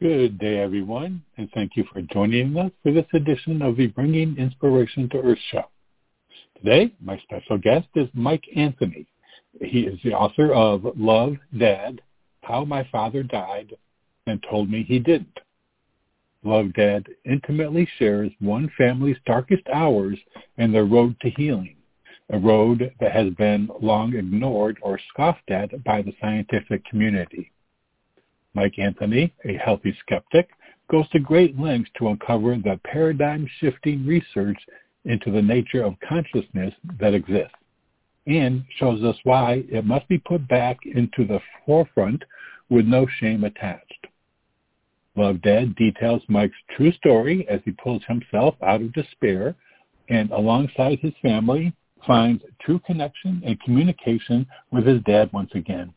Good day, everyone, and thank you for joining us for this edition of the Bringing Inspiration to Earth show. Today, my special guest is Mike Anthony. He is the author of Love, Dad, How My Father Died and Told Me He Didn't. Love, Dad intimately shares one family's darkest hours and their road to healing, a road that has been long ignored or scoffed at by the scientific community. Mike Anthony, a healthy skeptic, goes to great lengths to uncover the paradigm-shifting research into the nature of consciousness that exists and shows us why it must be put back into the forefront with no shame attached. Love Dad details Mike's true story as he pulls himself out of despair and alongside his family finds true connection and communication with his dad once again.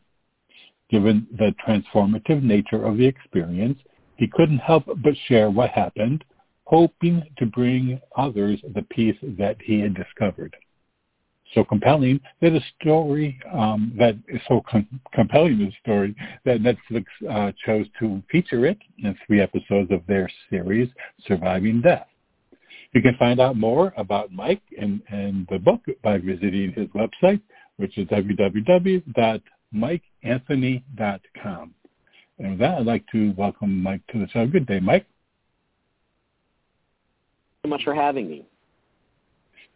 Given the transformative nature of the experience, he couldn't help but share what happened, hoping to bring others the peace that he had discovered. So compelling that a story um, that is so com- compelling a story that Netflix uh, chose to feature it in three episodes of their series, Surviving Death. You can find out more about Mike and, and the book by visiting his website, which is www mikeanthony.com. And with that, I'd like to welcome Mike to the show. Good day, Mike. Thank you so much for having me.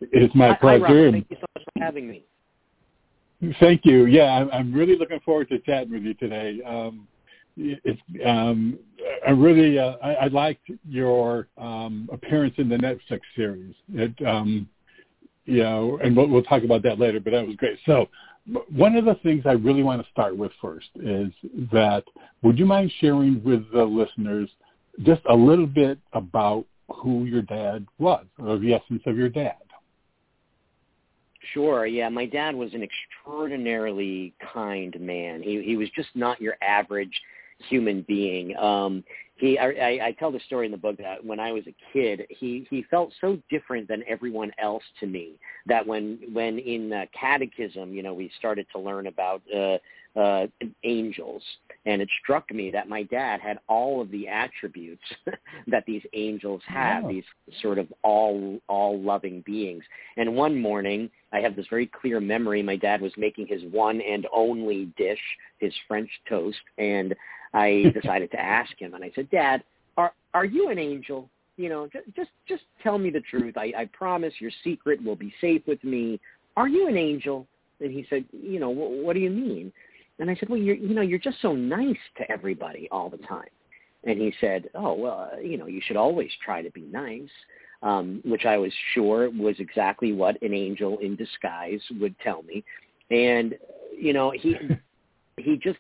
It's my Hi, pleasure. Robert. Thank you so much for having me. Thank you. Yeah, I'm, I'm really looking forward to chatting with you today. Um, it's um, I really uh, I, I liked your um, appearance in the Netflix series. It um, you know, and we'll, we'll talk about that later. But that was great. So one of the things I really want to start with first is that would you mind sharing with the listeners just a little bit about who your dad was, or the essence of your dad? Sure. Yeah, my dad was an extraordinarily kind man. He he was just not your average human being. Um, he I, I, tell the story in the book that when I was a kid, he he felt so different than everyone else to me that when when in uh, catechism, you know, we started to learn about uh, uh, angels, and it struck me that my dad had all of the attributes that these angels have, Wow. these sort of all all loving beings. And one morning, I have this very clear memory. My dad was making his one and only dish, his French toast, and I decided to ask him, and I said, "Dad, are are you an angel? You know, just just just tell me the truth. I, I promise your secret will be safe with me. Are you an angel?" And he said, "You know, wh- what do you mean?" And I said, "Well, you're you know, you're just so nice to everybody all the time." And he said, "Oh, well, uh, you know, you should always try to be nice." Um, which I was sure was exactly what an angel in disguise would tell me. And you know, he he just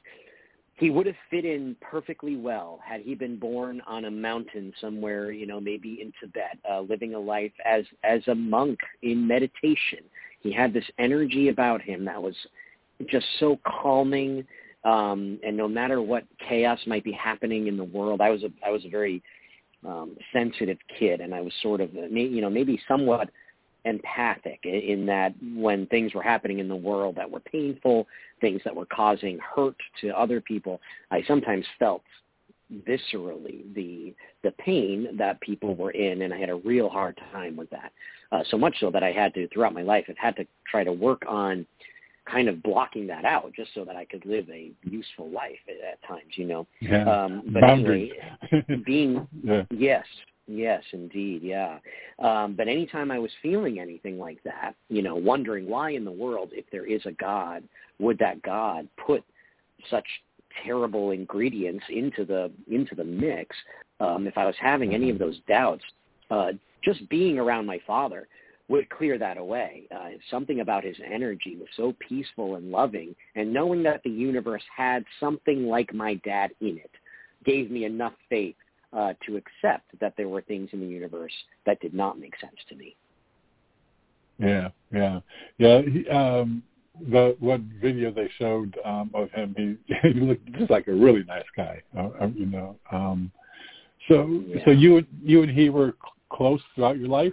he would have fit in perfectly well had he been born on a mountain somewhere, you know, maybe in Tibet, uh, living a life as as a monk in meditation. He had this energy about him that was just so calming. Um, and no matter what chaos might be happening in the world, I was a I was a very um, sensitive kid, and I was sort of, you know, maybe somewhat empathic in that when things were happening in the world that were painful, things that were causing hurt to other people, I sometimes felt viscerally the the pain that people were in, and I had a real hard time with that. Uh, so much so that I had to, throughout my life, I've had to try to work on kind of blocking that out, just so that I could live a useful life at, at times, you know. Yeah. Um, but Boundaries. anyway, being yeah. Yes, yes, indeed, yeah. Um, but anytime I was feeling anything like that, you know, wondering why in the world, if there is a God, would that God put such terrible ingredients into the into the mix? Um, if I was having any of those doubts, uh, just being around my father would clear that away. Uh, something about his energy was so peaceful and loving, and knowing that the universe had something like my dad in it gave me enough faith uh, to accept that there were things in the universe that did not make sense to me. Yeah, yeah, yeah. He, um, the what video they showed um, of him, he, he looked just like a really nice guy. Uh, uh you know. Um, so yeah. so you you and he were close throughout your life.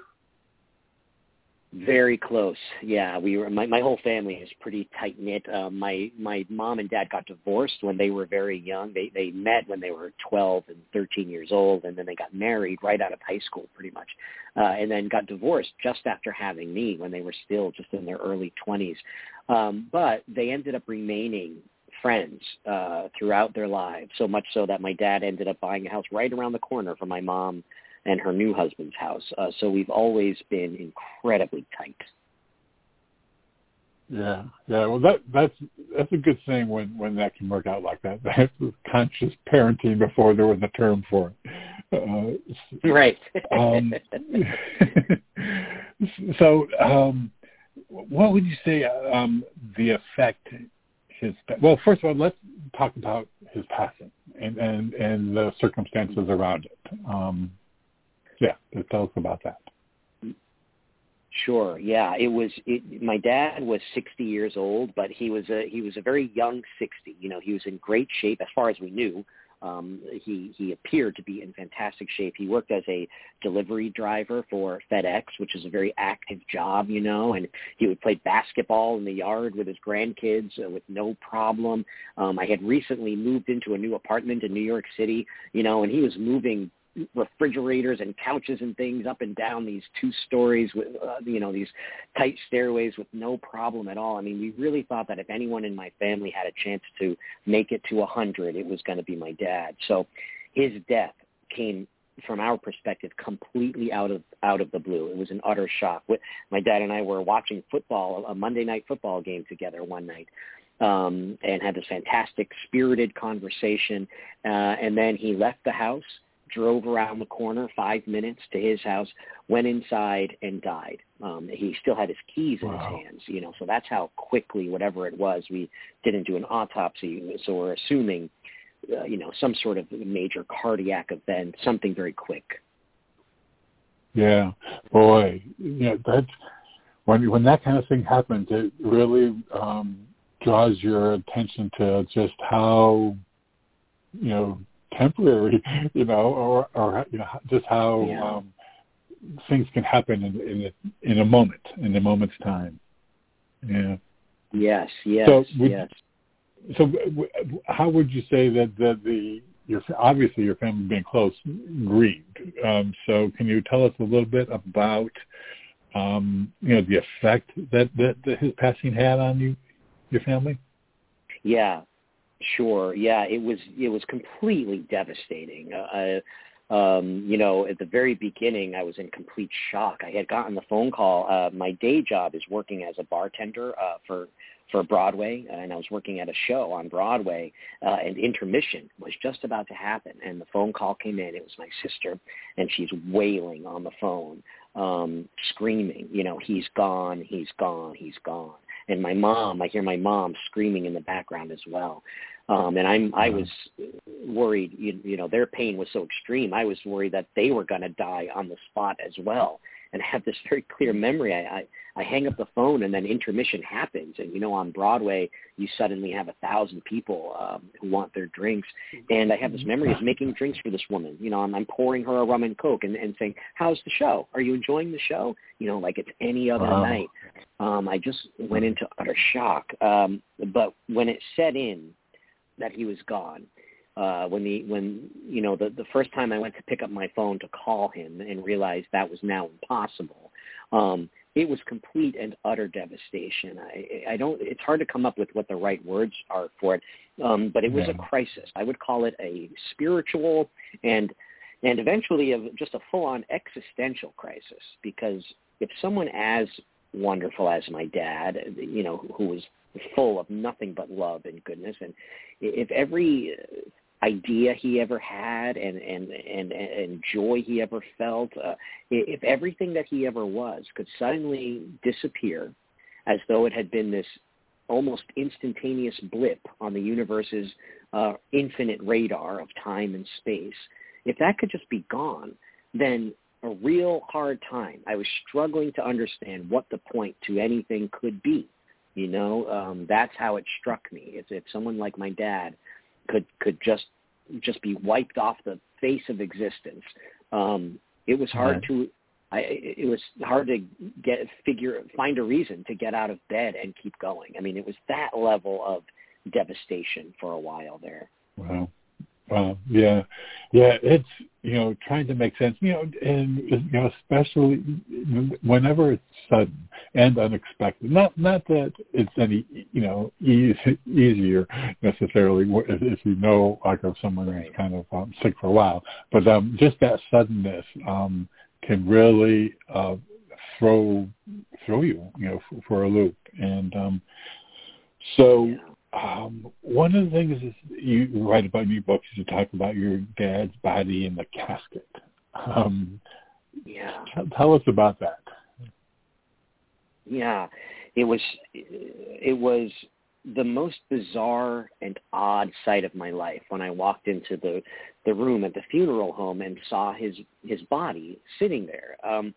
Very close. Yeah, we were. My my whole family is pretty tight knit. Uh, my my mom and dad got divorced when they were very young. They they met when they were 12 and 13 years old, and then they got married right out of high school, pretty much, uh, and then got divorced just after having me when they were still just in their early 20s. Um, but they ended up remaining friends uh, throughout their lives, so much so that my dad ended up buying a house right around the corner from my mom and her new husband's house. Uh, so we've always been incredibly tight. Yeah, yeah. Well, that that's that's a good thing when when that can work out like that. That's conscious parenting before there was a term for it. Uh, right. um, so, um, what would you say um, the effect his? Well, first of all, let's talk about his passing and and and the circumstances around it. Um, yeah, tell us about that. Sure. Yeah, it was. It, my dad was 60 years old, but he was a he was a very young 60. You know, he was in great shape as far as we knew. Um, he he appeared to be in fantastic shape. He worked as a delivery driver for FedEx, which is a very active job, you know. And he would play basketball in the yard with his grandkids uh, with no problem. Um, I had recently moved into a new apartment in New York City, you know, and he was moving refrigerators and couches and things up and down these two stories with uh, you know these tight stairways with no problem at all. I mean, we really thought that if anyone in my family had a chance to make it to a hundred, it was going to be my dad. So his death came from our perspective completely out of out of the blue. It was an utter shock. My dad and I were watching football, a Monday night football game together one night. Um, and had this fantastic spirited conversation. Uh, and then he left the house drove around the corner five minutes to his house, went inside and died. Um, he still had his keys in wow. his hands, you know, so that's how quickly, whatever it was, we didn't do an autopsy. So we're assuming, uh, you know, some sort of major cardiac event, something very quick. Yeah, boy, yeah, that's when when that kind of thing happens, it really um, draws your attention to just how you know temporary, you know, or or you know just how yeah. um, things can happen in in a, in a moment, in a moment's time. Yeah. Yes. Yes. So would, yes. So, how would you say that the, the your obviously your family being close grieved? Um, so, can you tell us a little bit about um, you know the effect that, that that his passing had on you, your family? Yeah. Sure. Yeah, it was it was completely devastating. Uh, um, you know, at the very beginning, I was in complete shock. I had gotten the phone call. Uh, my day job is working as a bartender uh, for for Broadway, and I was working at a show on Broadway, uh, and intermission was just about to happen, and the phone call came in. It was my sister, and she's wailing on the phone, um, screaming, you know, he's gone, he's gone, he's gone. And my mom, I hear my mom screaming in the background as well. Um, and I'm I was worried. You, you know, their pain was so extreme. I was worried that they were going to die on the spot as well. And I have this very clear memory. I, I I hang up the phone, and then intermission happens. And you know, on Broadway, you suddenly have a thousand people um, who want their drinks. And I have this memory of making drinks for this woman. You know, I'm, I'm pouring her a rum and coke and, and saying, "How's the show? Are you enjoying the show?" You know, like it's any other wow. night. Um, I just went into utter shock. Um, but when it set in, that he was gone. Uh, when the when you know the the first time I went to pick up my phone to call him and realized that was now impossible, um, it was complete and utter devastation. I I don't. It's hard to come up with what the right words are for it, um, but it was yeah. a crisis. I would call it a spiritual and and eventually a, just a full-on existential crisis because if someone as wonderful as my dad, you know, who was full of nothing but love and goodness. And if every idea he ever had and and and and joy he ever felt, uh, if everything that he ever was could suddenly disappear, as though it had been this almost instantaneous blip on the universe's uh, infinite radar of time and space, if that could just be gone, then a real hard time. I was struggling to understand what the point to anything could be. You know, um, that's how it struck me. If, if someone like my dad could could just just be wiped off the face of existence, um, it was hard right. to. I, it was hard to get figure find a reason to get out of bed and keep going. I mean, it was that level of devastation for a while there. Wow. Wow. Yeah. Yeah. It's, you know, trying to make sense, you know, and, you know, especially whenever it's sudden and unexpected. Not, not that it's any, you know, easy, easier necessarily if, if you know, like, if someone right. is kind of um, sick for a while, but um, just that suddenness um, can really uh, throw, throw you, you know, for, for a loop. And um, so, um, one of the things is you write about in your books is you talk about your dad's body in the casket. Um, yeah. Tell us about that. Yeah, it was it was the most bizarre and odd sight of my life when I walked into the the room at the funeral home and saw his his body sitting there. Um,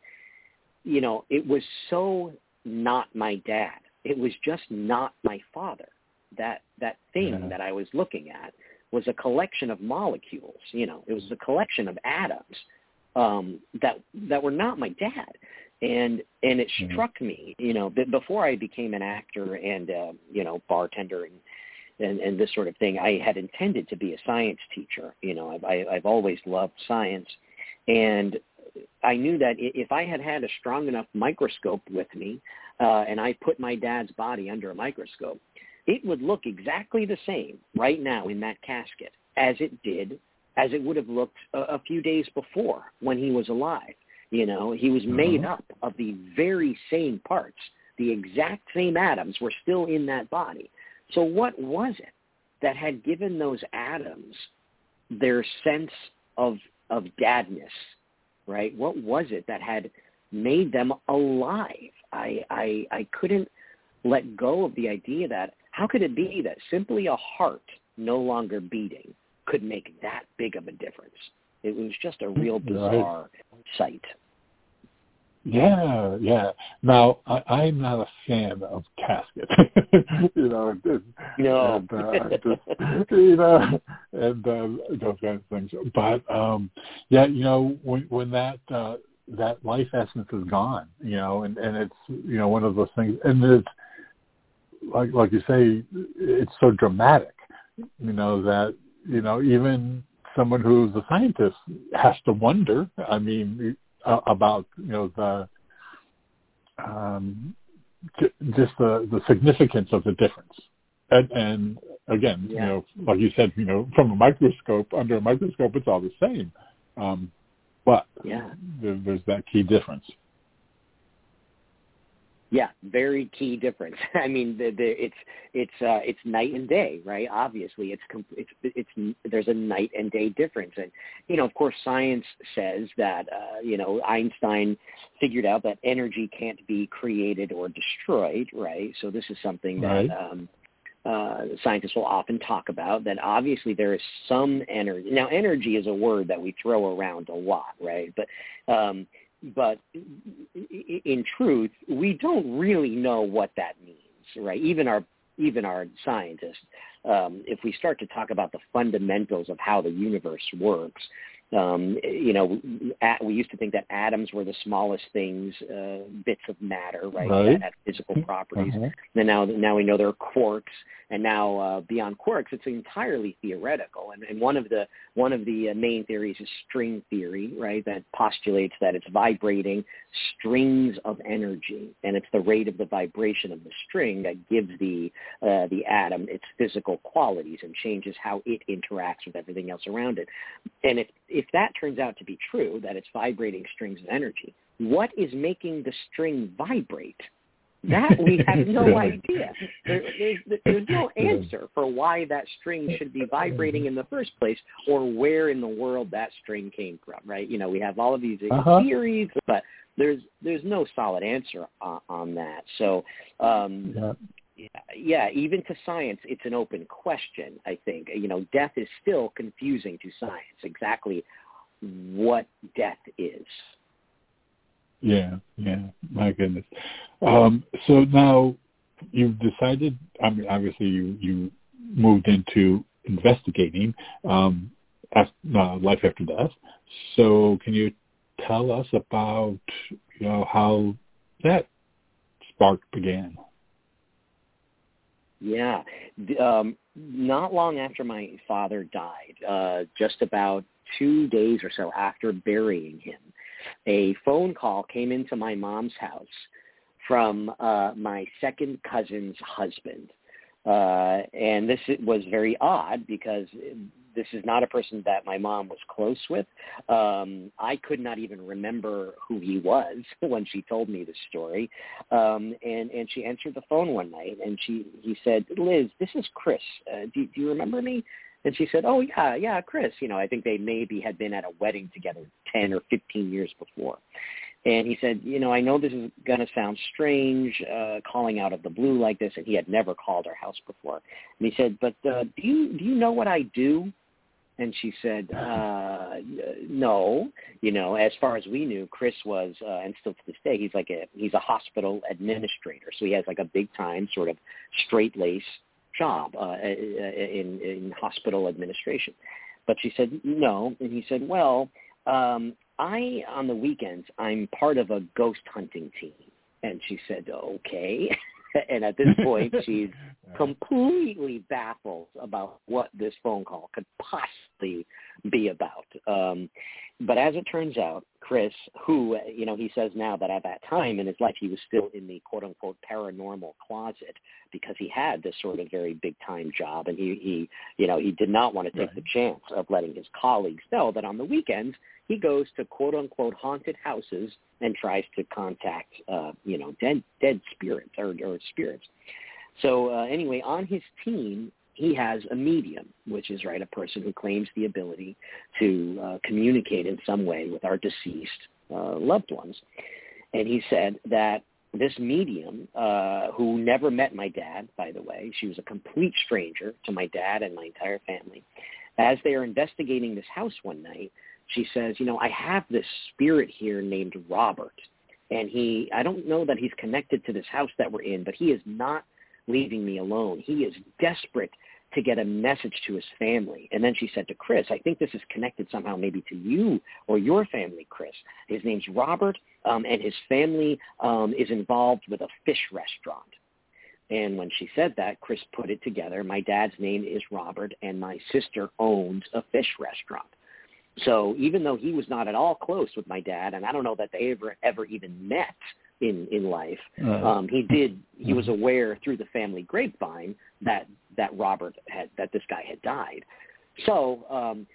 you know, it was so not my dad. It was just not my father that that thing yeah. that I was looking at was a collection of molecules. You know, it was a collection of atoms um, that that were not my dad. And and it mm-hmm. struck me, you know, that before I became an actor and uh, you know bartender and, and and this sort of thing, I had intended to be a science teacher. You know, I've I, I've always loved science, and I knew that if I had had a strong enough microscope with me, uh, and I put my dad's body under a microscope, it would look exactly the same right now in that casket as it did, as it would have looked a, a few days before when he was alive. You know, he was made uh-huh. up of the very same parts. The exact same atoms were still in that body. So what was it that had given those atoms their sense of of dadness, right? What was it that had made them alive? I I I couldn't let go of the idea that how could it be that simply a heart no longer beating could make that big of a difference? It was just a real bizarre right. sight. Yeah, yeah. Now I, I'm not a fan of caskets, you know. And, no. And, uh, just, you know, and uh, those kinds of things. But um yeah, you know, when when that uh that life essence is gone, you know, and and it's you know one of those things, and it's like like you say, it's so dramatic, you know, that you know even someone who's a scientist has to wonder. I mean, uh, about you know the um, just the the significance of the difference, and, and again, yeah. you know, like you said, you know, from a microscope under a microscope, it's all the same, um, but yeah, there, there's that key difference. Yeah, very key difference. I mean, the, the, it's it's uh, it's night and day, right? Obviously, it's it's it's there's a night and day difference, and you know, of course, science says that uh, you know Einstein figured out that energy can't be created or destroyed, right? So this is something that um, uh, scientists will often talk about. That obviously there is some energy. Now, energy is a word that we throw around a lot, right? But um, but in truth, we don't really know what that means, right? Even our even our scientists, um, if we start to talk about the fundamentals of how the universe works, um, you know, at, we used to think that atoms were the smallest things, uh, bits of matter, right, right. That had physical properties. Uh-huh. And now, now we know there are quarks, and now uh, beyond quarks, it's entirely theoretical. And, and one of the one of the uh, main theories is string theory, right? That postulates that it's vibrating strings of energy, and it's the rate of the vibration of the string that gives the uh, the atom its physical qualities and changes how it interacts with everything else around it. And if if that turns out to be true, that it's vibrating strings of energy, what is making the string vibrate? That we have no idea. There, there's, there's no answer for why that string should be vibrating in the first place or where in the world that string came from, right? You know, we have all of these uh-huh. theories, but there's there's no solid answer on, on that. So, um, yeah. Yeah, even to science, it's an open question. I think you know, death is still confusing to science. Exactly what death is. Yeah, yeah. My goodness. Um, so now you've decided. I mean, obviously, you you moved into investigating um, after, uh, life after death. So, can you tell us about you know how that spark began? Yeah, um, not long after my father died, uh, just about two days or so after burying him, a phone call came into my mom's house from uh, my second cousin's husband. Uh, and this was very odd because this is not a person that my mom was close with. Um, I could not even remember who he was when she told me the story. Um, and and she answered the phone one night, and she he said, "Liz, this is Chris. Uh, do, do you remember me?" And she said, "Oh yeah, yeah, Chris. You know, I think they maybe had been at a wedding together ten or fifteen years before." And he said, you know, I know this is going to sound strange, uh, calling out of the blue like this, and he had never called our house before. And he said, but uh, do you do you know what I do? And she said, uh, no. You know, as far as we knew, Chris was, uh, and still to this day, he's like a he's a hospital administrator, so he has like a big time sort of straight lace job uh, in in hospital administration. But she said no, and he said, well, um, I on the weekends I'm part of a ghost hunting team. And she said, okay. and at this point, she's completely baffled about what this phone call could possibly be about. Um, but as it turns out, Chris, who, you know, he says now that at that time in his life he was still in the quote unquote paranormal closet because he had this sort of very big time job and he, he you know, he did not want to take right. the chance of letting his colleagues know that on the weekends he goes to quote unquote haunted houses and tries to contact, uh, you know, dead, dead spirits or, or spirits. So uh, anyway, on his team, he has a medium, which is right a person who claims the ability to uh, communicate in some way with our deceased uh, loved ones. And he said that this medium, uh, who never met my dad, by the way, she was a complete stranger to my dad and my entire family. As they are investigating this house one night, she says, you know, I have this spirit here named Robert, and he, I don't know that he's connected to this house that we're in, but he is not leaving me alone. He is desperate to get a message to his family. And then she said to Chris, I think this is connected somehow maybe to you or your family, Chris. His name's Robert, um, and his family um, is involved with a fish restaurant. And when she said that, Chris put it together. My dad's name is Robert, and my sister owns a fish restaurant. So even though he was not at all close with my dad, and I don't know that they ever ever even met, in in life. Uh, um, he did. He was aware through the family grapevine that that Robert had that this guy had died. So um,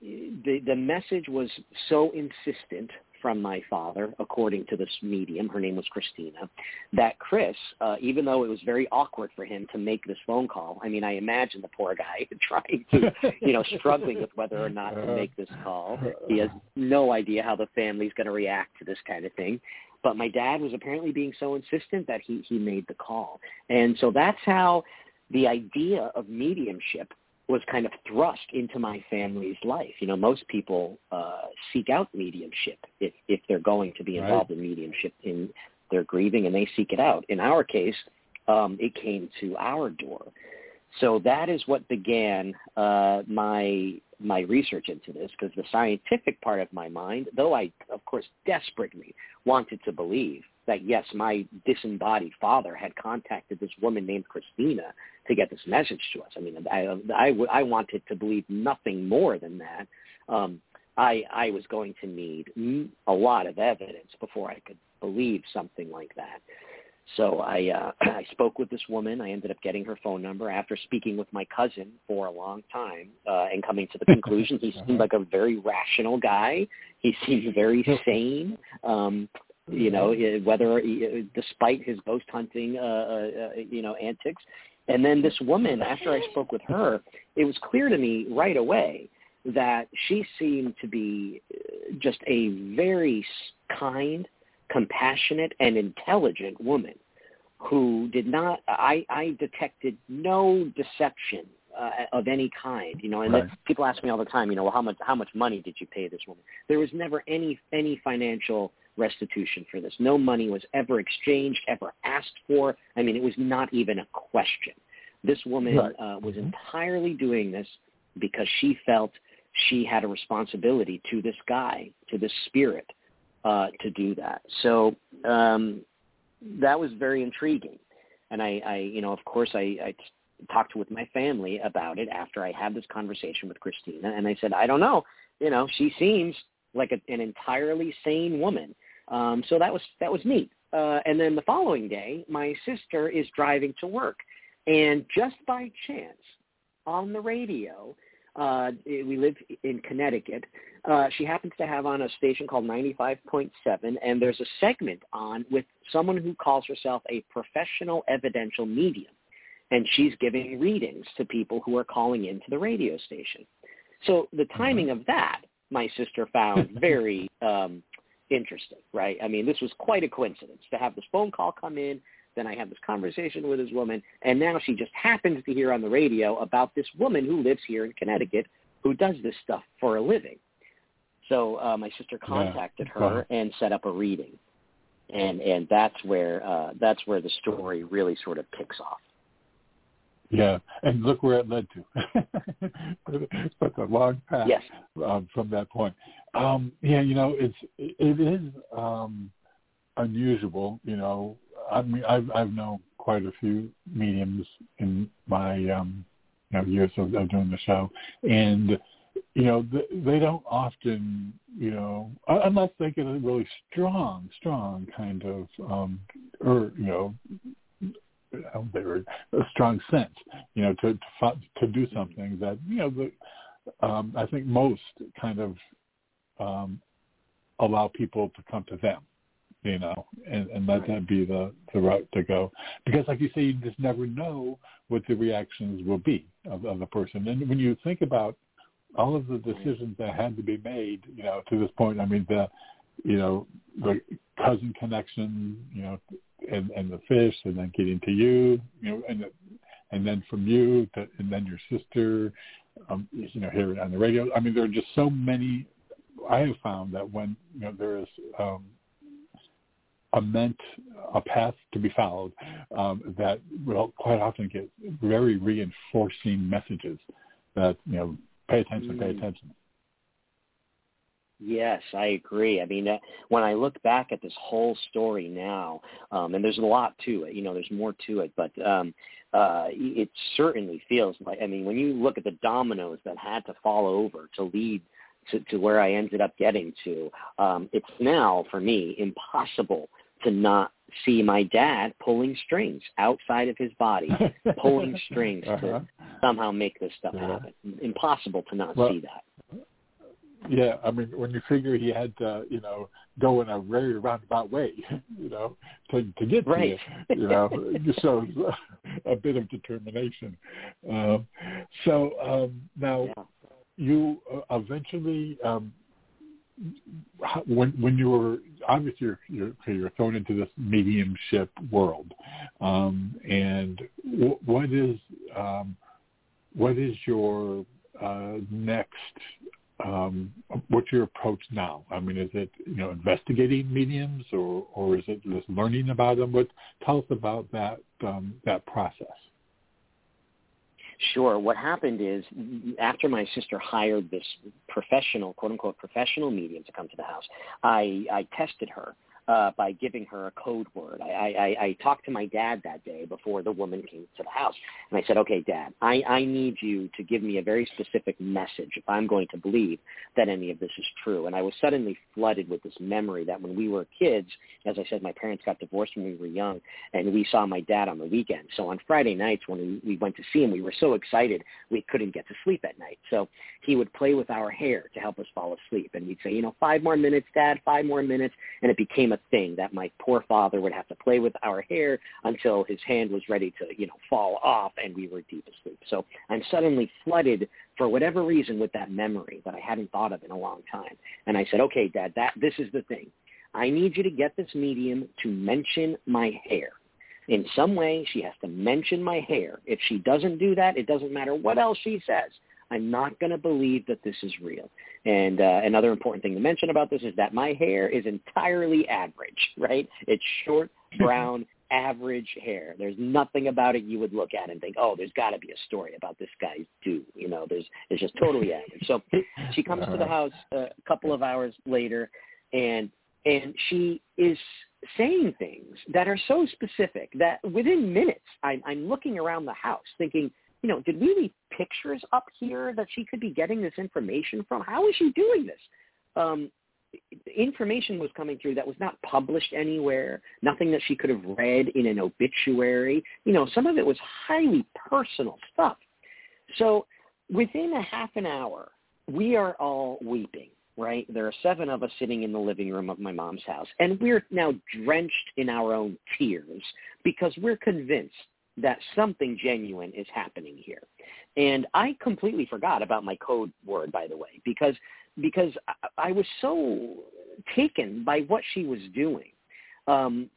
the the message was so insistent from my father, according to this medium, her name was Christina, that Chris, uh, even though it was very awkward for him to make this phone call, I mean, I imagine the poor guy trying to, you know, struggling with whether or not to make this call. He has no idea how the family's going to react to this kind of thing. But my dad was apparently being so insistent that he, he made the call. And so that's how the idea of mediumship was kind of thrust into my family's life. You know, most people uh, seek out mediumship if, if they're going to be involved right. in mediumship in their grieving and they seek it out. In our case, um, it came to our door. So that is what began uh, my my research into this because the scientific part of my mind, though I, of course, desperately wanted to believe that, yes, my disembodied father had contacted this woman named Christina to get this message to us. I mean, I, I, I wanted to believe nothing more than that. Um, I, I was going to need a lot of evidence before I could believe something like that. So I uh, I spoke with this woman. I ended up getting her phone number after speaking with my cousin for a long time uh, and coming to the conclusion he seemed like a very rational guy. He seemed very sane. Um, you know, mm-hmm. whether despite his ghost hunting, uh, uh, you know, antics. And then this woman, after I spoke with her, it was clear to me right away that she seemed to be just a very kind, compassionate and intelligent woman who did not I, I detected no deception uh, of any kind, you know, and right. people ask me all the time, you know, well, how much how much money did you pay this woman? There was never any any financial restitution for this. No money was ever exchanged, ever asked for. I mean, it was not even a question. This woman Right. uh, was Mhm. entirely doing this because she felt she had a responsibility to this guy, to this spirit, uh, to do that. So um, that was very intriguing. And I, I you know, of course, I, I talked with my family about it after I had this conversation with Christina, and I said, I don't know, you know, she seems like a, an entirely sane woman. Um, so that was that was neat. Uh, and then the following day, my sister is driving to work, and just by chance, on the radio, uh, we live in Connecticut. Uh, she happens to have on a station called 95.7, and there's a segment on with someone who calls herself a professional evidential medium, and she's giving readings to people who are calling into the radio station. So the timing of that, my sister found very um, interesting, right? I mean, this was quite a coincidence to have this phone call come in. Then I have this conversation with this woman, and now she just happens to hear on the radio about this woman who lives here in Connecticut who does this stuff for a living. So uh, my sister contacted Wow. her and set up a reading, and and that's where uh, that's where the story really sort of picks off. Yeah, and look where it led to. but a long path Yes. um, from that point. Um, yeah, you know, it's it is um, unusual. You know, I mean, I've I've known quite a few mediums in my um, you know years of, of doing the show, and you know th- they don't often you know unless they get a really strong strong kind of um, or you know they were a strong sense, you know, to to, to do something that you know the um, I think most kind of um, allow people to come to them, you know, and, and let that be the the route to go. Because, like you say, you just never know what the reactions will be of, of the person. And when you think about all of the decisions that had to be made, you know, to this point, I mean, the you know the cousin connection, you know, and and the fish, and then getting to you, you know, and and then from you, to, and then your sister, um, you know, here on the radio. I mean, there are just so many. I have found that when you know there is um, a meant a path to be followed, um, that will quite often get very reinforcing messages that you know pay attention, pay Mm. attention. Yes, I agree. I mean, uh, when I look back at this whole story now, um, and there's a lot to it, you know, there's more to it, but um, uh, it certainly feels like, I mean, when you look at the dominoes that had to fall over to lead to, to where I ended up getting to, um, it's now, for me, impossible to not see my dad pulling strings outside of his body, pulling strings Uh-huh. to somehow make this stuff Yeah. happen. Impossible to not Well, see that. Yeah, I mean, when you figure he had to, you know, go in a very roundabout way, you know, to to get Right. to you, you know, so a bit of determination. Um, so um, now Yeah. You uh, eventually, um, when when you were obviously you're you're, you're thrown into this mediumship world, um, and w- what is um, what is your uh, next um, what's your approach now? I mean, is it you know investigating mediums, or or is it just learning about them? What tell us about that um, that process? Sure. What happened is after my sister hired this professional, quote unquote, professional medium to come to the house, I, I tested her uh, by giving her a code word. I, I, I talked to my dad that day before the woman came to the house, and I said, "Okay, Dad, I, I need you to give me a very specific message if I'm going to believe that any of this is true." And I was suddenly flooded with this memory that when we were kids, as I said, my parents got divorced when we were young, and we saw my dad on the weekend. So on Friday nights when we, we went to see him, we were so excited we couldn't get to sleep at night. So he would play with our hair to help us fall asleep, and we'd say, "You know, five more minutes, Dad, five more minutes," and it became a thing that my poor father would have to play with our hair until his hand was ready to, you know, fall off and we were deep asleep. So I'm suddenly flooded for whatever reason with that memory that I hadn't thought of in a long time. And I said, okay, Dad, that this is the thing. I need you to get this medium to mention my hair. In some way, she has to mention my hair. If she doesn't do that, it doesn't matter what else she says. I'm not going to believe that this is real. And uh, another important thing to mention about this is that my hair is entirely average, right? It's short, brown, average hair. There's nothing about it you would look at and think, oh, there's got to be a story about this guy's do. You know, there's it's just totally average. So she comes to the house a couple of hours later, and and she is saying things that are so specific that within minutes I'm, I'm looking around the house thinking, you know, did we leave pictures up here that she could be getting this information from? How is she doing this? Um, information was coming through that was not published anywhere, nothing that she could have read in an obituary. You know, some of it was highly personal stuff. So within a half an hour, we are all weeping, right? There are seven of us sitting in the living room of my mom's house, and we're now drenched in our own tears because we're convinced that something genuine is happening here. And I completely forgot about my code word, by the way, because because I, I was so taken by what she was doing um,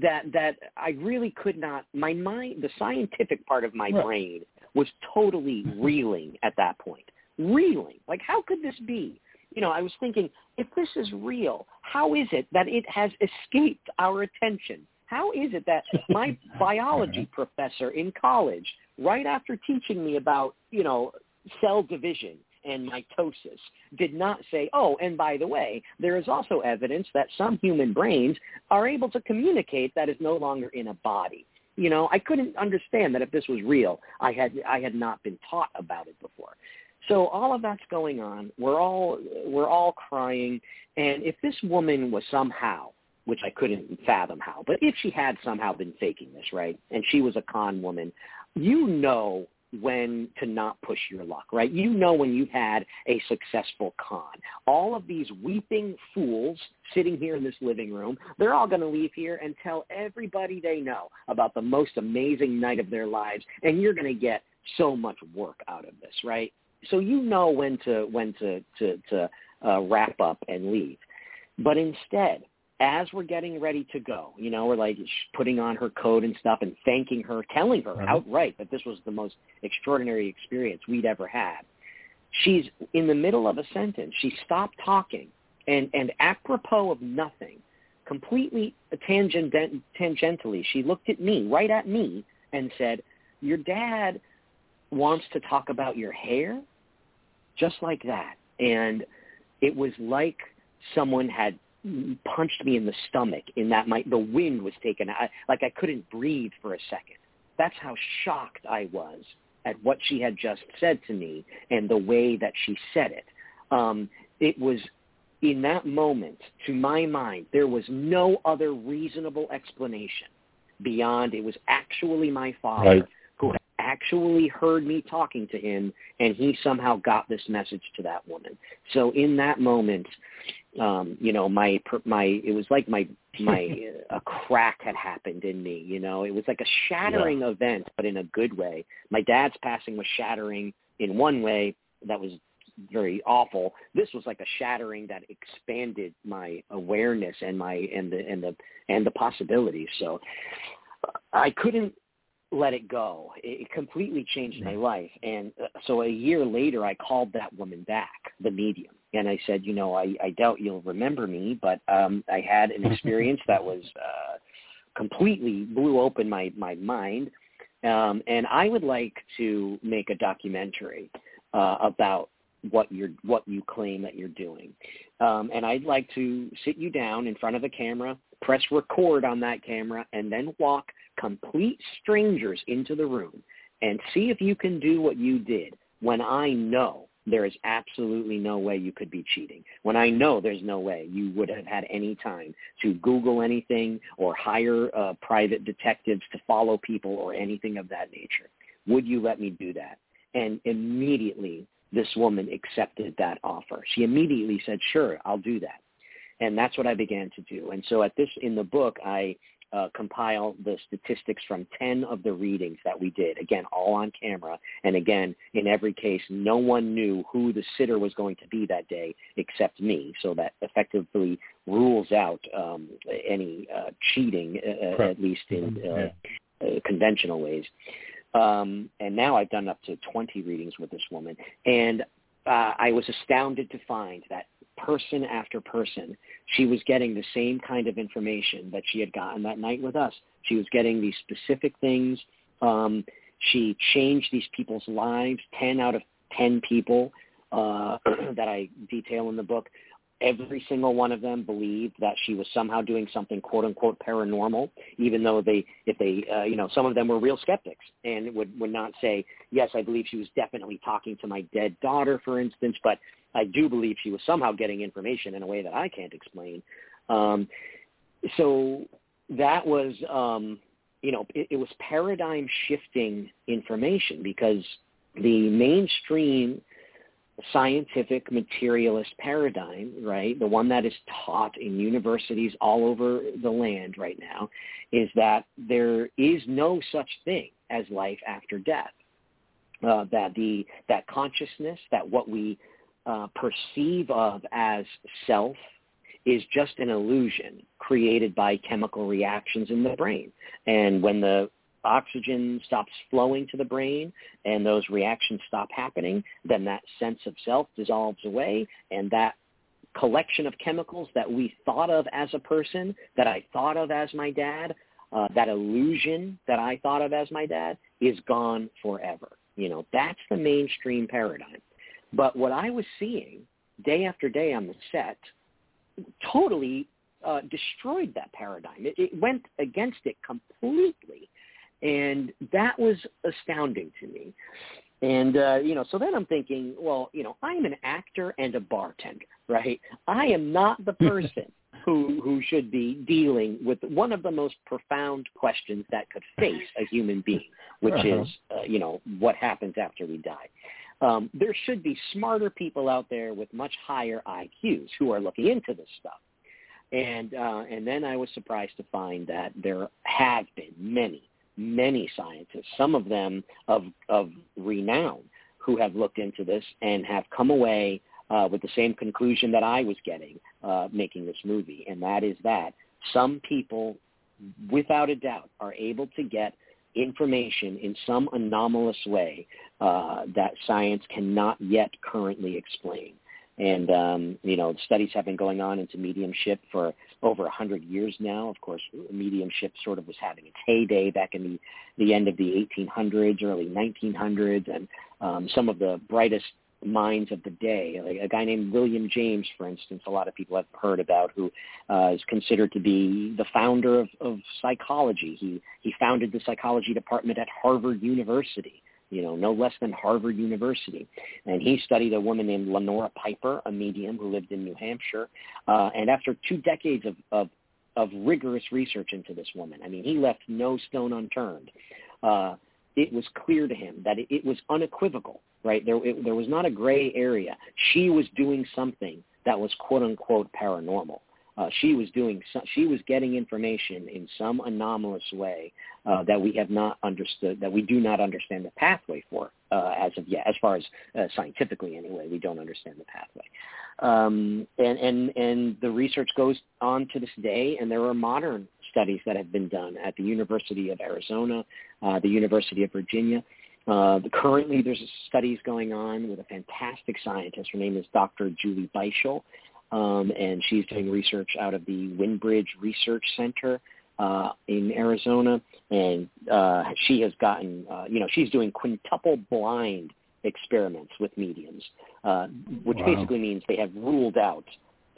that that I really could not. My mind, the scientific part of my right. brain, was totally reeling at that point. Reeling, like how could this be? You know, I was thinking, if this is real, how is it that it has escaped our attention? How is it that my biology professor in college, right after teaching me about, you know, cell division and mitosis did not say, oh, and by the way, there is also evidence that some human brains are able to communicate that is no longer in a body. You know, I couldn't understand that if this was real, I had I had not been taught about it before. So all of that's going on. We're all we're all crying, and if this woman was somehow which I couldn't fathom how. But if she had somehow been faking this, right, and she was a con woman, you know when to not push your luck, right? You know when you've had a successful con. All of these weeping fools sitting here in this living room, they're all going to leave here and tell everybody they know about the most amazing night of their lives, and you're going to get so much work out of this, right? So you know when to when to to to uh, wrap up and leave. But instead, as we're getting ready to go, you know, we're like putting on her coat and stuff and thanking her, telling her uh-huh. outright that this was the most extraordinary experience we'd ever had. She's in the middle of a sentence. She stopped talking and, and apropos of nothing, completely tangent, tangentially, she looked at me, right at me, and said, your dad wants to talk about your hair? Just like that. And it was like someone had punched me in the stomach in that my the wind was taken out like I couldn't breathe for a second. That's how shocked I was at what she had just said to me and the way that she said it. Um, it was in that moment, to my mind, there was no other reasonable explanation beyond it was actually my father right. Actually heard me talking to him and he somehow got this message to that woman. So in that moment, um you know my my it was like my my a crack had happened in me you know it was like a shattering yeah. event but in a good way my dad's passing was shattering in one way that was very awful this was like a shattering that expanded my awareness and my and the and the and the possibilities so i couldn't let it go. It completely changed my life. And uh, so a year later, I called that woman back, the medium, and I said, you know, I, I doubt you'll remember me, but um, I had an experience that was uh, completely blew open my my mind, um, and I would like to make a documentary uh, about what you're what you claim that you're doing. Um, and I'd like to sit you down in front of a camera, press record on that camera, and then walk complete strangers into the room and see if you can do what you did when I know there is absolutely no way you could be cheating. When I know there's no way you would have had any time to Google anything or hire uh, private detectives to follow people or anything of that nature. Would you let me do that? And immediately this woman accepted that offer. She immediately said, sure, I'll do that. And that's what I began to do. And so at this, in the book, I uh, compile the statistics from 10 of the readings that we did, again, all on camera. And again, in every case, no one knew who the sitter was going to be that day except me. So that effectively rules out um, any uh, cheating, uh, uh at least in uh, uh, conventional ways. Um, and now I've done up to 20 readings with this woman. And uh, I was astounded to find that person after person, she was getting the same kind of information that she had gotten that night with us. She was getting these specific things. Um, she changed these people's lives. 10 out of 10 people uh, that I detail in the book every single one of them believed that she was somehow doing something quote unquote paranormal, even though they, if they, uh, you know, some of them were real skeptics and would, would not say, yes, I believe she was definitely talking to my dead daughter, for instance, but I do believe she was somehow getting information in a way that I can't explain. Um, so that was, um, you know, it, it was paradigm shifting information because the mainstream scientific materialist paradigm, right, the one that is taught in universities all over the land right now, is that there is no such thing as life after death. Uh, that the that consciousness, that what we uh, perceive of as self is just an illusion created by chemical reactions in the brain. And when the oxygen stops flowing to the brain and those reactions stop happening, then that sense of self dissolves away and that collection of chemicals that we thought of as a person, that I thought of as my dad, uh, that illusion that I thought of as my dad is gone forever. You know, that's the mainstream paradigm. But what I was seeing day after day on the set totally uh, destroyed that paradigm. It, it went against it completely. And that was astounding to me. And, uh, you know, so then I'm thinking, well, you know, I'm an actor and a bartender, right? I am not the person who, who should be dealing with one of the most profound questions that could face a human being, which uh-huh. is, uh, you know, what happens after we die. Um, there should be smarter people out there with much higher IQs who are looking into this stuff. And uh, and then I was surprised to find that there have been many many scientists, some of them of, of renown, who have looked into this and have come away uh, with the same conclusion that I was getting uh, making this movie, and that is that some people, without a doubt, are able to get information in some anomalous way uh, that science cannot yet currently explain. And, um, you know, studies have been going on into mediumship for over a 100 years now. Of course, mediumship sort of was having its heyday back in the, the end of the 1800s, early 1900s, and um, some of the brightest minds of the day. Like a guy named William James, for instance, a lot of people have heard about, who uh, is considered to be the founder of, of psychology. He he founded the psychology department at Harvard University you know, no less than Harvard University. And he studied a woman named Lenora Piper, a medium who lived in New Hampshire. Uh, and after two decades of, of, of rigorous research into this woman, I mean, he left no stone unturned. Uh, it was clear to him that it, it was unequivocal, right? There, it, there was not a gray area. She was doing something that was quote unquote paranormal uh, she was doing she was getting information in some anomalous way uh, that we have not understood that we do not understand the pathway for uh, as of yet as far as uh, scientifically anyway we don't understand the pathway um, and and and the research goes on to this day and there are modern studies that have been done at the University of Arizona uh, the University of Virginia uh, currently, there's studies going on with a fantastic scientist. Her name is Dr. Julie Beischel, um, and she's doing research out of the Windbridge Research Center uh, in Arizona, and uh, she has gotten, uh, you know, she's doing quintuple blind experiments with mediums, uh, which wow. basically means they have ruled out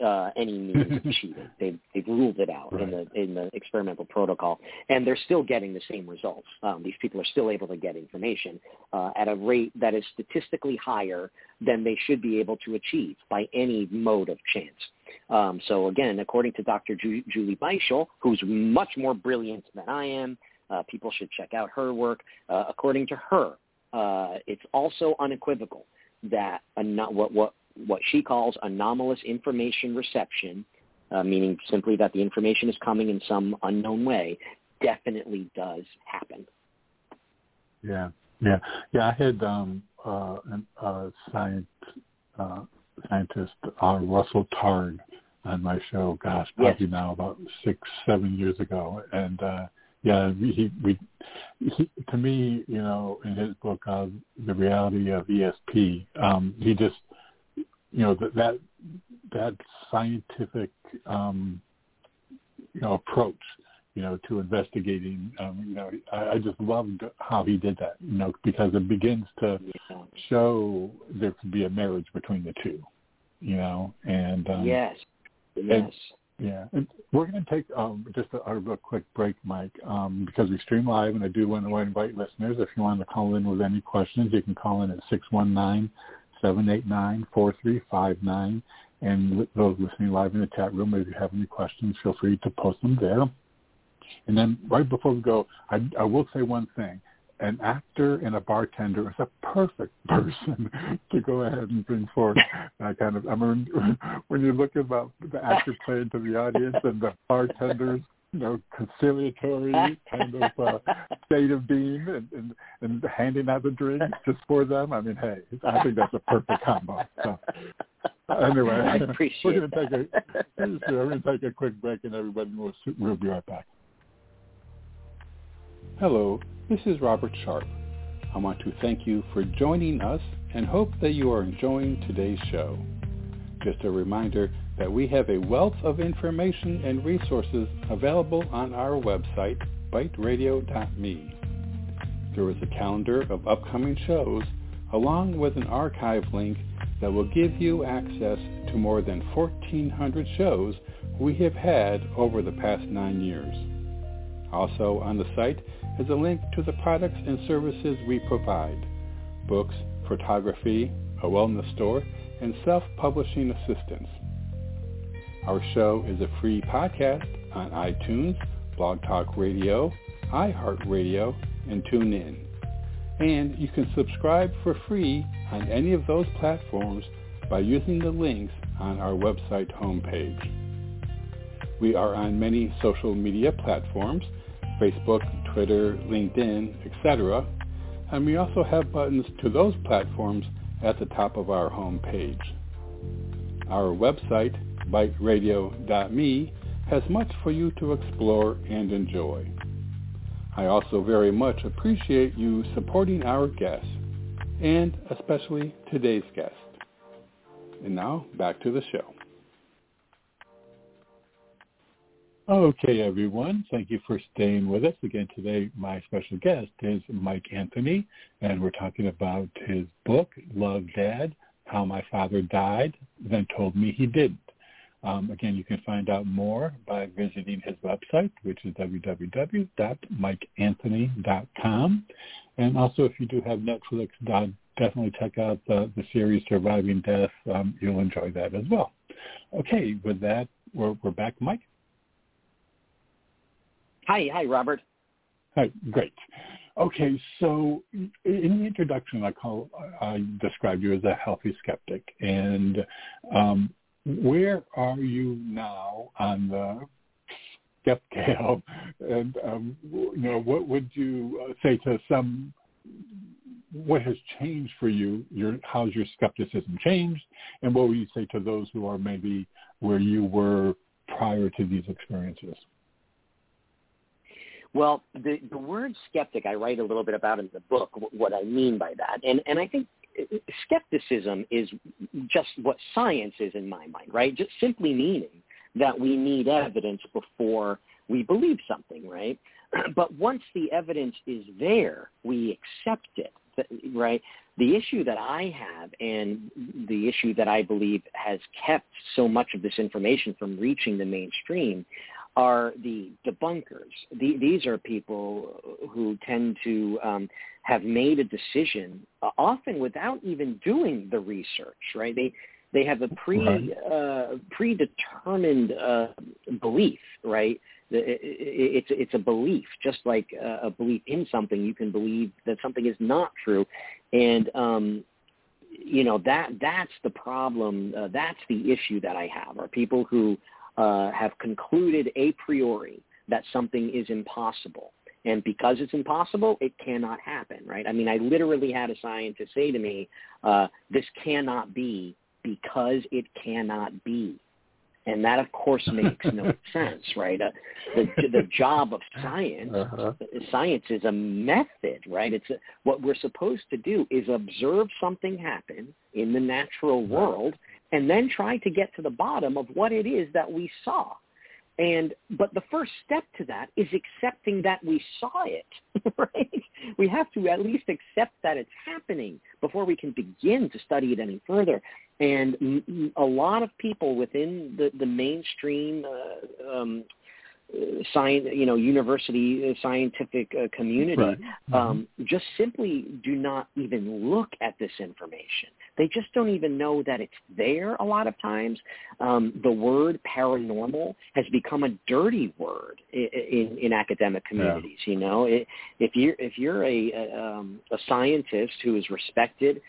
uh, any means of cheating. They've, they've ruled it out right. in the in the experimental protocol, and they're still getting the same results. Um, these people are still able to get information uh, at a rate that is statistically higher than they should be able to achieve by any mode of chance. Um, so again, according to Dr. Ju- Julie Beischel, who's much more brilliant than I am, uh, people should check out her work. Uh, according to her, uh, it's also unequivocal that a, not, what, what what she calls anomalous information reception, uh, meaning simply that the information is coming in some unknown way, definitely does happen. Yeah, yeah, yeah. I had um, uh, a science, uh, scientist uh, Russell Targ on my show. Gosh, probably yes. now about six, seven years ago, and uh, yeah, he, we, he, to me, you know, in his book, uh, The Reality of ESP, um, he just, you know, that, that, that scientific, um, you know, approach, you know, to investigating, um, you know, I, I just loved how he did that, you know, because it begins to show there could be a marriage between the two, you know, and, um, yes, yes. And, yeah, and we're going to take um, just a, a quick break, Mike, um, because we stream live, and I do want to invite listeners. If you want to call in with any questions, you can call in at six one nine seven eight nine four three five nine. And those listening live in the chat room, if you have any questions, feel free to post them there. And then right before we go, I, I will say one thing an actor and a bartender is a perfect person to go ahead and bring forth that kind of. I mean, when you look about the actor playing to the audience and the bartenders, you know, conciliatory kind of uh, state of being and, and and handing out the drinks just for them. I mean, hey, I think that's a perfect combo. So anyway, I appreciate we're going to take a we're going to take a quick break, and everybody will we'll be right back. Hello, this is Robert Sharpe. I want to thank you for joining us and hope that you are enjoying today's show. Just a reminder that we have a wealth of information and resources available on our website, biteradio.me. There is a calendar of upcoming shows along with an archive link that will give you access to more than 1,400 shows we have had over the past nine years. Also on the site is a link to the products and services we provide, books, photography, a wellness store, and self-publishing assistance. Our show is a free podcast on iTunes, Blog Talk Radio, iHeartRadio, and TuneIn. And you can subscribe for free on any of those platforms by using the links on our website homepage. We are on many social media platforms, Facebook, Twitter, LinkedIn, etc. And we also have buttons to those platforms at the top of our homepage. Our website, biteradio.me, has much for you to explore and enjoy. I also very much appreciate you supporting our guests, and especially today's guest. And now, back to the show. Okay, everyone. Thank you for staying with us. Again, today my special guest is Mike Anthony, and we're talking about his book, Love Dad, How My Father Died, Then Told Me He Didn't. Um, again, you can find out more by visiting his website, which is www.mikeanthony.com. And also, if you do have Netflix, definitely check out the, the series Surviving Death. Um, you'll enjoy that as well. Okay, with that, we're, we're back, Mike. Hi, hi, Robert. Hi, great. Okay, so in the introduction, I call I described you as a healthy skeptic, and um, where are you now on the scale? And um, you know, what would you uh, say to some? What has changed for you? Your how's your skepticism changed, and what would you say to those who are maybe where you were prior to these experiences? Well, the, the word skeptic, I write a little bit about in the book what I mean by that. And, and I think skepticism is just what science is in my mind, right? Just simply meaning that we need evidence before we believe something, right? But once the evidence is there, we accept it, right? The issue that I have and the issue that I believe has kept so much of this information from reaching the mainstream are the debunkers. The, these are people who tend to um, have made a decision, uh, often without even doing the research. Right? They they have a pre right. uh, predetermined uh, belief. Right? It, it, it's it's a belief, just like a belief in something. You can believe that something is not true, and um, you know that that's the problem. Uh, that's the issue that I have. Are people who uh, have concluded a priori that something is impossible. And because it's impossible, it cannot happen, right? I mean, I literally had a scientist say to me, uh, this cannot be because it cannot be. And that, of course, makes no sense, right? Uh, the, the job of science, uh-huh. science is a method, right? It's a, what we're supposed to do is observe something happen in the natural world and then try to get to the bottom of what it is that we saw. And but the first step to that is accepting that we saw it, right? We have to at least accept that it's happening before we can begin to study it any further. And a lot of people within the the mainstream uh, um, science, you know, university uh, scientific uh, community right. mm-hmm. um, just simply do not even look at this information. They just don't even know that it's there a lot of times. Um, the word paranormal has become a dirty word in, in, in academic communities. Yeah. You know, it, if you're if you're a a, um, a scientist who is respected,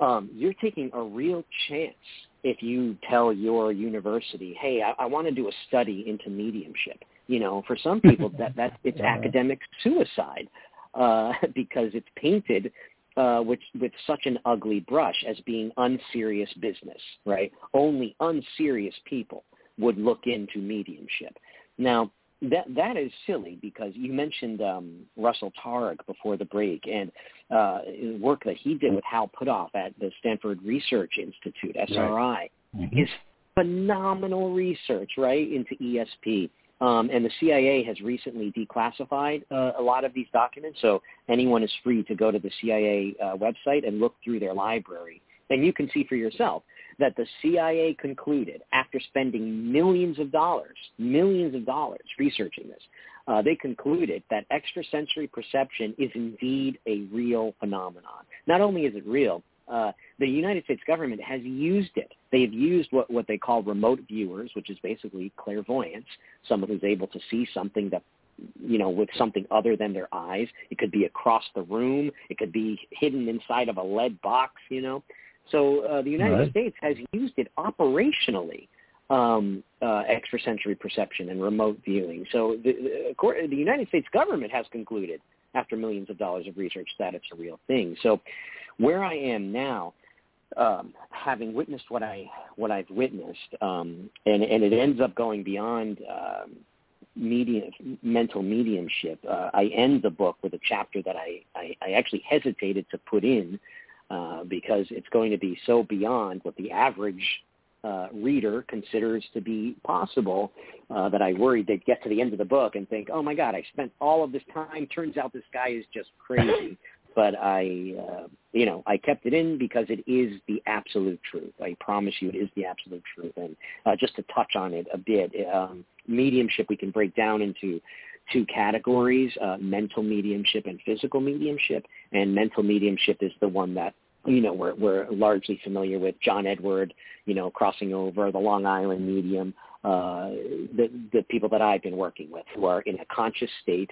um, you're taking a real chance if you tell your university, "Hey, I, I want to do a study into mediumship." You know, for some people that that it's uh-huh. academic suicide uh, because it's painted uh, with with such an ugly brush as being unserious business, right? Only unserious people would look into mediumship. Now, that that is silly because you mentioned um, Russell Targ before the break and uh, work that he did with Hal Puthoff at the Stanford Research Institute (SRI) right. mm-hmm. is phenomenal research, right, into ESP. Um, and the CIA has recently declassified uh, a lot of these documents, so anyone is free to go to the CIA uh, website and look through their library. And you can see for yourself that the CIA concluded after spending millions of dollars, millions of dollars researching this, uh, they concluded that extrasensory perception is indeed a real phenomenon. Not only is it real, uh, the United States government has used it. They've used what, what they call remote viewers, which is basically clairvoyance, someone who's able to see something that you know, with something other than their eyes. It could be across the room. It could be hidden inside of a lead box, you know. So uh, the United right. States has used it operationally, um, uh, extrasensory perception and remote viewing. So the, the, the United States government has concluded after millions of dollars of research that it's a real thing. So where I am now, um, having witnessed what I what I've witnessed, um, and and it ends up going beyond um, medium mental mediumship. Uh, I end the book with a chapter that I I, I actually hesitated to put in uh, because it's going to be so beyond what the average uh, reader considers to be possible uh, that I worried they'd get to the end of the book and think, oh my God, I spent all of this time. Turns out this guy is just crazy. but I, uh, you know, I kept it in because it is the absolute truth. I promise you, it is the absolute truth. And uh, just to touch on it a bit, um, mediumship we can break down into two categories: uh, mental mediumship and physical mediumship. And mental mediumship is the one that you know we're we're largely familiar with. John Edward, you know, crossing over the Long Island medium. Uh, the the people that I've been working with who are in a conscious state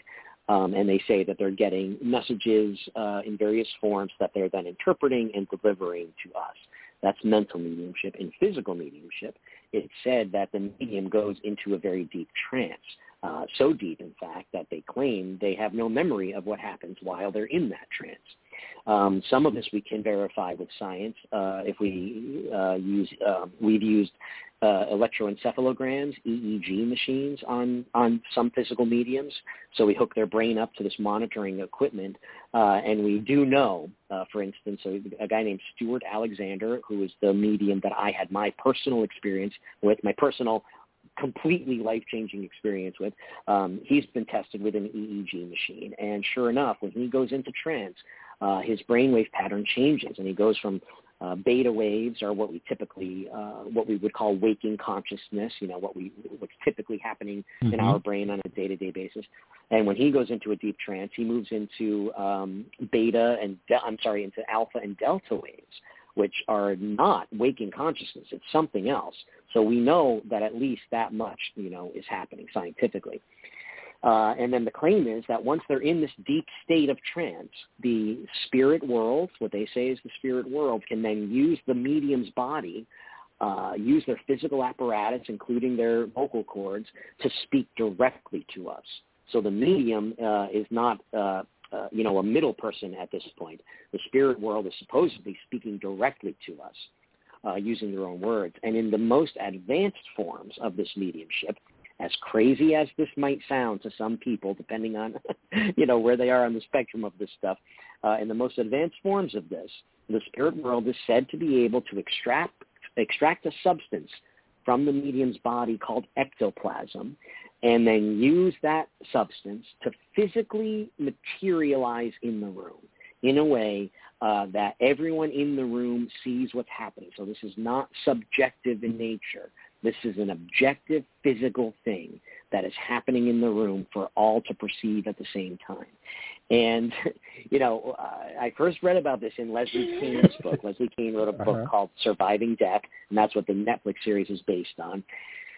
um, and they say that they're getting messages uh, in various forms that they're then interpreting and delivering to us. That's mental mediumship. In physical mediumship, it's said that the medium goes into a very deep trance, uh, so deep, in fact, that they claim they have no memory of what happens while they're in that trance. Um, some of this we can verify with science. Uh, if we uh, use, uh, we've used uh, electroencephalograms, EEG machines on, on some physical mediums. So we hook their brain up to this monitoring equipment. Uh, and we do know, uh, for instance, a, a guy named Stuart Alexander, who is the medium that I had my personal experience with, my personal completely life-changing experience with. Um, he's been tested with an EEG machine, and sure enough, when he goes into trance, uh, his brainwave pattern changes, and he goes from uh, beta waves are what we typically, uh, what we would call waking consciousness. You know, what we what's typically happening mm-hmm. in our brain on a day-to-day basis. And when he goes into a deep trance, he moves into um, beta and de- I'm sorry, into alpha and delta waves, which are not waking consciousness. It's something else. So we know that at least that much, you know, is happening scientifically. Uh, and then the claim is that once they're in this deep state of trance, the spirit world, what they say is the spirit world, can then use the medium's body, uh, use their physical apparatus, including their vocal cords, to speak directly to us. So the medium uh, is not, uh, you know, a middle person at this point. The spirit world is supposedly speaking directly to us. uh, using their own words. And in the most advanced forms of this mediumship, as crazy as this might sound to some people, depending on you know where they are on the spectrum of this stuff, uh, in the most advanced forms of this, the spirit world is said to be able to extract extract a substance from the medium's body called ectoplasm and then use that substance to physically materialize in the room in a way uh, that everyone in the room sees what's happening. So this is not subjective in nature. This is an objective physical thing that is happening in the room for all to perceive at the same time. And, you know, uh, I first read about this in Leslie Kean's book. Leslie Kean wrote a book uh-huh. called Surviving Death, and that's what the Netflix series is based on.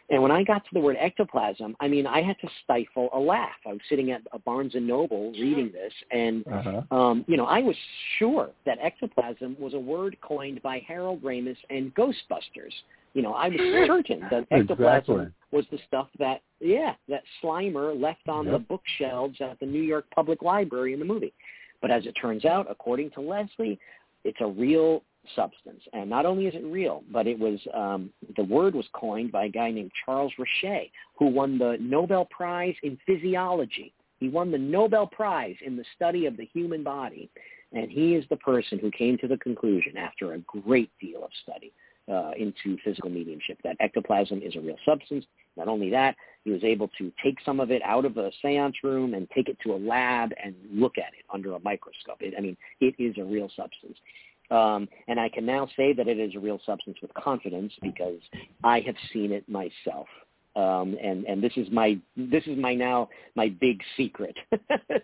And when I got to the word ectoplasm, I mean, I had to stifle a laugh. I was sitting at a Barnes and Noble reading this, and uh-huh. um, you know, I was sure that ectoplasm was a word coined by Harold Ramis and Ghostbusters. You know, I was certain that ectoplasm exactly. was the stuff that, yeah, that Slimer left on yep. the bookshelves at the New York Public Library in the movie. But as it turns out, according to Leslie, it's a real substance. And not only is it real, but it was um, the word was coined by a guy named Charles Richet, who won the Nobel Prize in physiology. He won the Nobel Prize in the study of the human body. And he is the person who came to the conclusion after a great deal of study uh, into physical mediumship that ectoplasm is a real substance. Not only that, he was able to take some of it out of a seance room and take it to a lab and look at it under a microscope. It, I mean, it is a real substance. Um, and I can now say that it is a real substance with confidence because I have seen it myself. Um, and and this is my this is my now my big secret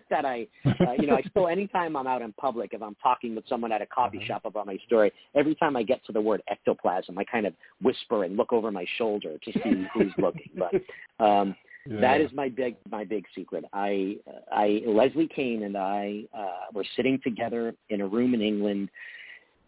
that I uh, you know I still anytime I'm out in public if I'm talking with someone at a coffee uh-huh. shop about my story every time I get to the word ectoplasm I kind of whisper and look over my shoulder to see who's looking but um, yeah. that is my big my big secret I I Leslie Kean and I uh, were sitting together in a room in England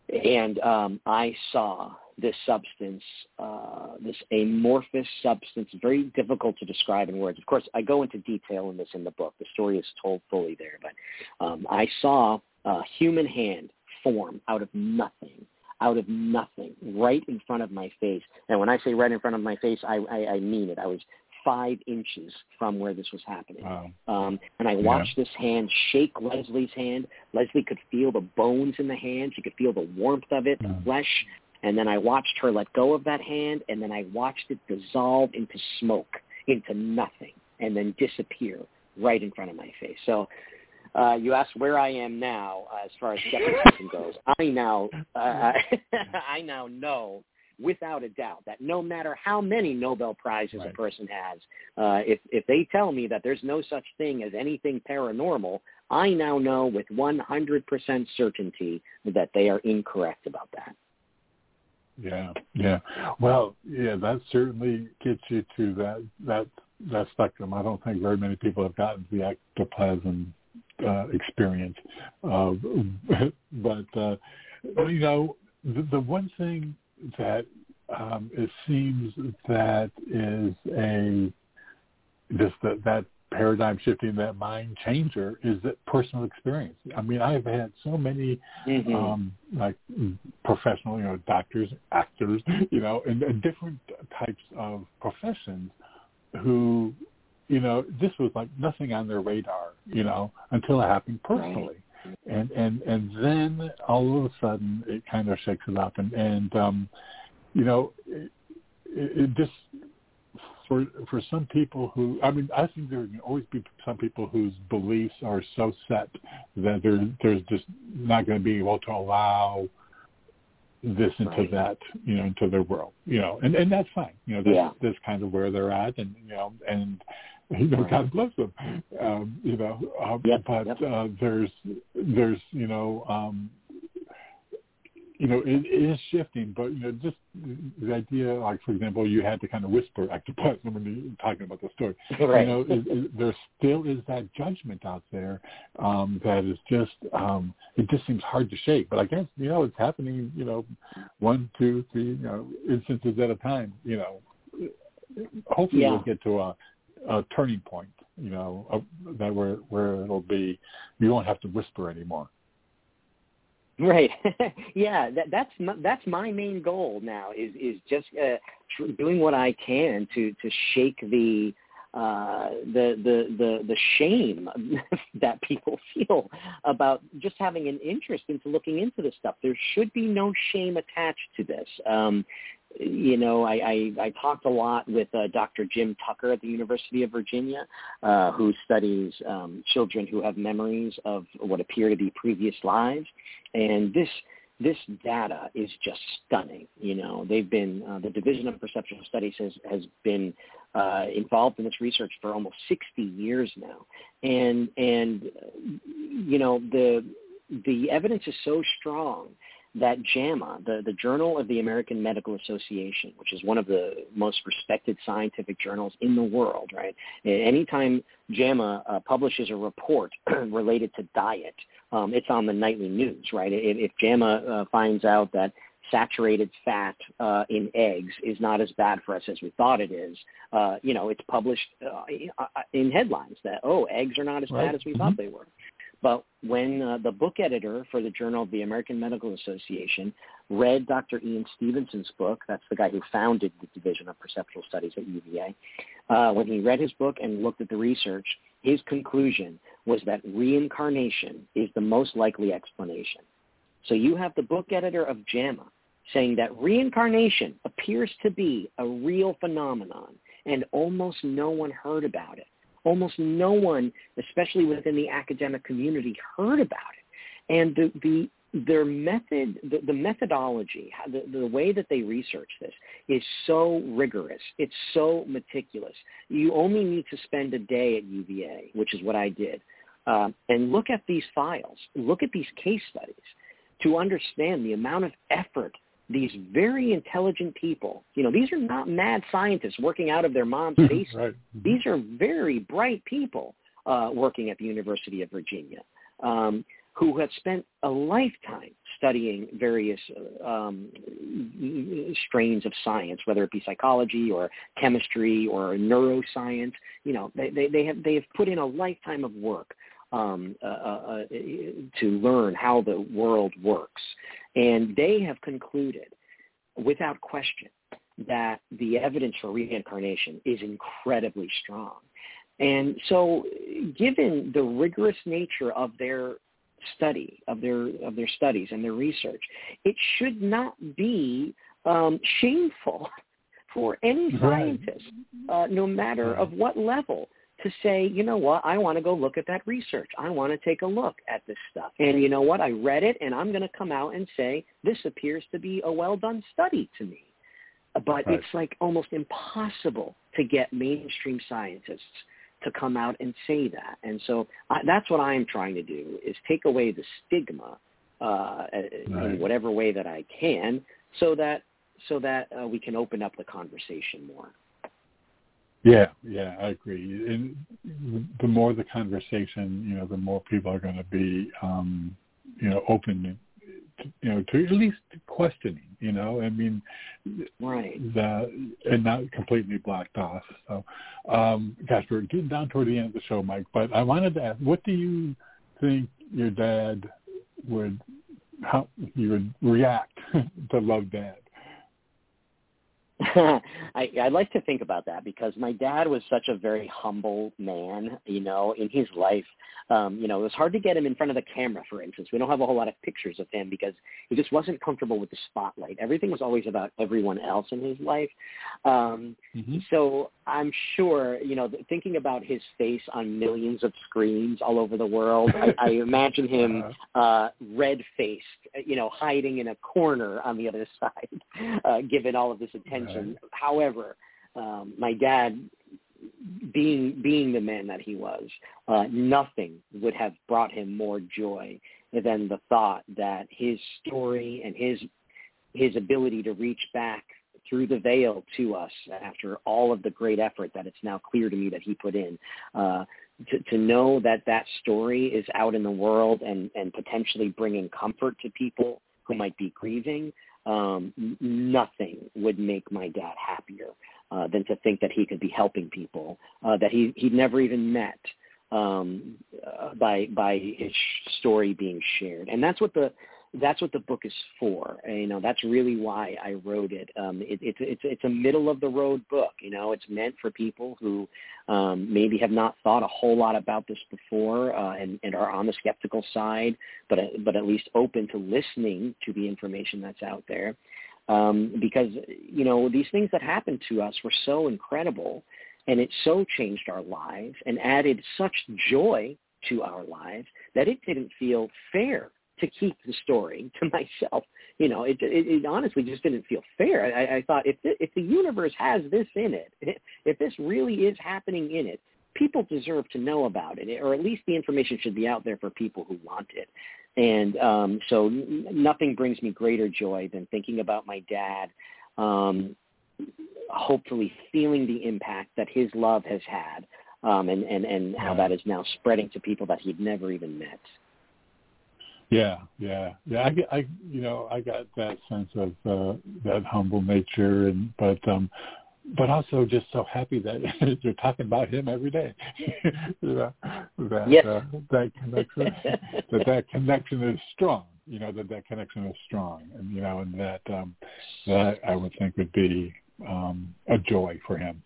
and um, I saw this substance, uh, this amorphous substance, very difficult to describe in words. Of course, I go into detail in this in the book. The story is told fully there, but um, I saw a human hand form out of nothing, out of nothing, right in front of my face. And when I say right in front of my face, I, I, I mean it. I was five inches from where this was happening. Wow. Um, and I watched yeah. this hand shake Leslie's hand. Leslie could feel the bones in the hand. She could feel the warmth of it, the mm. flesh. And then I watched her let go of that hand, and then I watched it dissolve into smoke, into nothing, and then disappear right in front of my face. So uh, you asked where I am now uh, as far as skepticism goes. I now, uh, I now know without a doubt that no matter how many Nobel prizes right. a person has, uh, if if they tell me that there's no such thing as anything paranormal, I now know with 100% certainty that they are incorrect about that. Yeah, yeah. Well, yeah, that certainly gets you to that that that spectrum. I don't think very many people have gotten the ectoplasm uh, experience, uh, but uh, you know, the, the one thing that um, it seems that is a just that, that paradigm shifting, that mind changer is that personal experience. I mean, I've had so many mm-hmm. um, like professional, you know, doctors, actors, you know, and, and different types of professions who, you know, this was like nothing on their radar, you know, until it happened personally. Right and and and then all of a sudden it kind of shakes it up and and um you know it, it just for for some people who I mean I think there can always be some people whose beliefs are so set that there there's just not going to be able to allow this into right. that you know into their world you know and and that's fine you know that's yeah. that's kind of where they're at and you know and you know, God bless them. Um, you know, um, yep, but yep. Uh, there's there's you know um, you know it, it is shifting, but you know just the idea, like for example, you had to kind of whisper ectoplasm when you're talking about the story. Right. You know, it, it, there still is that judgment out there um, that is just um, it just seems hard to shake. But I guess you know it's happening. You know, one, two, three, you know, instances at a time. You know, hopefully yeah. we'll get to a a turning point, you know, that where where it'll be, you won't have to whisper anymore. Right. yeah, that, that's my, that's my main goal now is is just uh, tr- doing what I can to to shake the uh, the the the the shame that people feel about just having an interest into looking into this stuff. There should be no shame attached to this. Um, you know, I, I, I talked a lot with uh, Dr. Jim Tucker at the University of Virginia, uh, who studies um, children who have memories of what appear to be previous lives, and this this data is just stunning. You know, they've been uh, the Division of Perceptual Studies has has been uh, involved in this research for almost 60 years now, and and you know the the evidence is so strong that JAMA, the, the Journal of the American Medical Association, which is one of the most respected scientific journals in the world, right? Anytime JAMA uh, publishes a report related to diet, um, it's on the nightly news, right? If, if JAMA uh, finds out that saturated fat uh, in eggs is not as bad for us as we thought it is. Uh, you know, it's published uh, in headlines that oh, eggs are not as right. bad as we mm-hmm. thought they were. But when uh, the book editor for the Journal of the American Medical Association read Dr. Ian Stevenson's book, that's the guy who founded the Division of Perceptual Studies at UVA, uh, when he read his book and looked at the research, his conclusion was that reincarnation is the most likely explanation. So you have the book editor of JAMA saying that reincarnation appears to be a real phenomenon and almost no one heard about it almost no one, especially within the academic community, heard about it. And the, the their method, the, the methodology, the, the way that they research this is so rigorous. It's so meticulous. You only need to spend a day at UVA, which is what I did, uh, and look at these files, look at these case studies to understand the amount of effort these very intelligent people, you know, these are not mad scientists working out of their mom's basement. right. Mm-hmm. These are very bright people uh, working at the University of Virginia um, who have spent a lifetime studying various uh, um, strains of science, whether it be psychology or chemistry or neuroscience. You know, they, they, they have they have put in a lifetime of work um, uh, uh, uh, to learn how the world works. And they have concluded, without question, that the evidence for reincarnation is incredibly strong. And so given the rigorous nature of their study, of their, of their studies and their research, it should not be um, shameful for any scientist, uh, no matter of what level, to say, you know what, I want to go look at that research. I want to take a look at this stuff. And you know what, I read it and I'm going to come out and say, this appears to be a well-done study to me. But right. it's like almost impossible to get mainstream scientists to come out and say that. And so I, that's what I'm trying to do is take away the stigma uh, right. in whatever way that I can so that so that uh, we can open up the conversation more. Yeah, yeah, I agree. And the more the conversation, you know, the more people are going to be, um, you know, open, to, you know, to at least questioning. You know, I mean, right, the and not completely blocked off. So, um, gosh, we're getting down toward the end of the show, Mike. But I wanted to ask, what do you think your dad would, how he would react to Love Dad? I, I like to think about that because my dad was such a very humble man, you know, in his life. Um, you know, it was hard to get him in front of the camera, for instance. We don't have a whole lot of pictures of him because he just wasn't comfortable with the spotlight. Everything was always about everyone else in his life. Um, mm-hmm. So I'm sure, you know, thinking about his face on millions of screens all over the world, I, I imagine him uh-huh. uh, red-faced, you know, hiding in a corner on the other side, uh, given all of this attention. Right. However, um, my dad, being being the man that he was, uh, nothing would have brought him more joy than the thought that his story and his his ability to reach back through the veil to us after all of the great effort that it's now clear to me that he put in. Uh, to, to know that that story is out in the world and, and potentially bringing comfort to people who might be grieving, um, nothing would make my dad happier uh, than to think that he could be helping people uh, that he he'd never even met um, uh, by by his story being shared. And that's what the that's what the book is for. And, you know, that's really why I wrote it. Um, it it's it's it's a middle of the road book. You know, it's meant for people who um, maybe have not thought a whole lot about this before uh, and, and are on the skeptical side, but but at least open to listening to the information that's out there. Um, because you know these things that happened to us were so incredible, and it so changed our lives and added such joy to our lives that it didn't feel fair to keep the story to myself. You know, it, it, it honestly just didn't feel fair. I, I thought if the, if the universe has this in it, if this really is happening in it, people deserve to know about it, or at least the information should be out there for people who want it. And um, so n- nothing brings me greater joy than thinking about my dad, um, hopefully feeling the impact that his love has had, um, and, and, and how that is now spreading to people that he'd never even met. Yeah, yeah, yeah. I, I, you know, I got that sense of uh, that humble nature, and but, um, but also just so happy that you're talking about him every day. you know, that yes. uh, that connection, that that connection is strong. You know that that connection is strong, and you know, and that um, that I would think would be um, a joy for him.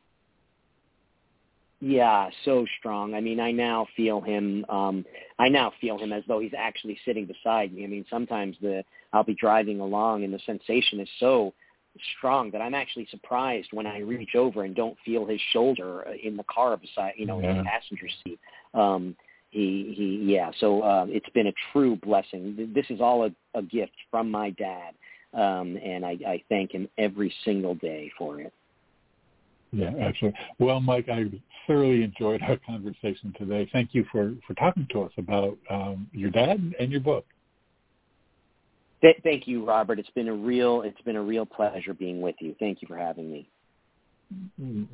Yeah, so strong. I mean, I now feel him. Um, I now feel him as though he's actually sitting beside me. I mean, sometimes the I'll be driving along and the sensation is so strong that I'm actually surprised when I reach over and don't feel his shoulder in the car beside, you know, yeah. in the passenger seat. Um, he, he, yeah. So uh, it's been a true blessing. This is all a, a gift from my dad, um, and I, I thank him every single day for it. Yeah, absolutely. Well, Mike, I thoroughly enjoyed our conversation today. Thank you for, for talking to us about um, your dad and your book. thank you, Robert. It's been a real it's been a real pleasure being with you. Thank you for having me.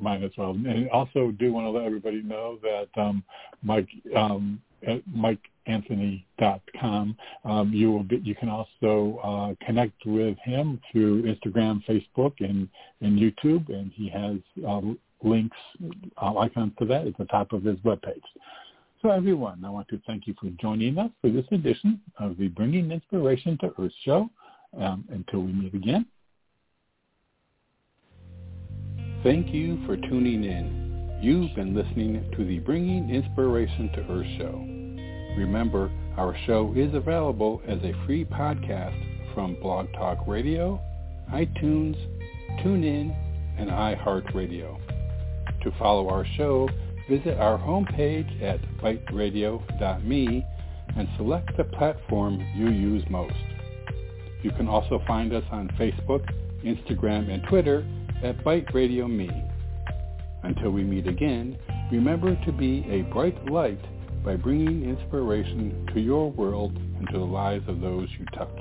Mine as well. And also do want to let everybody know that um, Mike um, at MikeAnthony.com. Um, you will you can also uh, connect with him through Instagram, Facebook, and, and YouTube, and he has uh, links, uh, icons to that at the top of his webpage. So everyone, I want to thank you for joining us for this edition of the Bringing Inspiration to Earth show. Um, until we meet again. Thank you for tuning in. You've been listening to the Bringing Inspiration to Earth show. Remember, our show is available as a free podcast from Blog Talk Radio, iTunes, TuneIn, and iHeartRadio. To follow our show, visit our homepage at biteradio.me and select the platform you use most. You can also find us on Facebook, Instagram, and Twitter at Bite Radio Me. Until we meet again, remember to be a bright light by bringing inspiration to your world and to the lives of those you touch.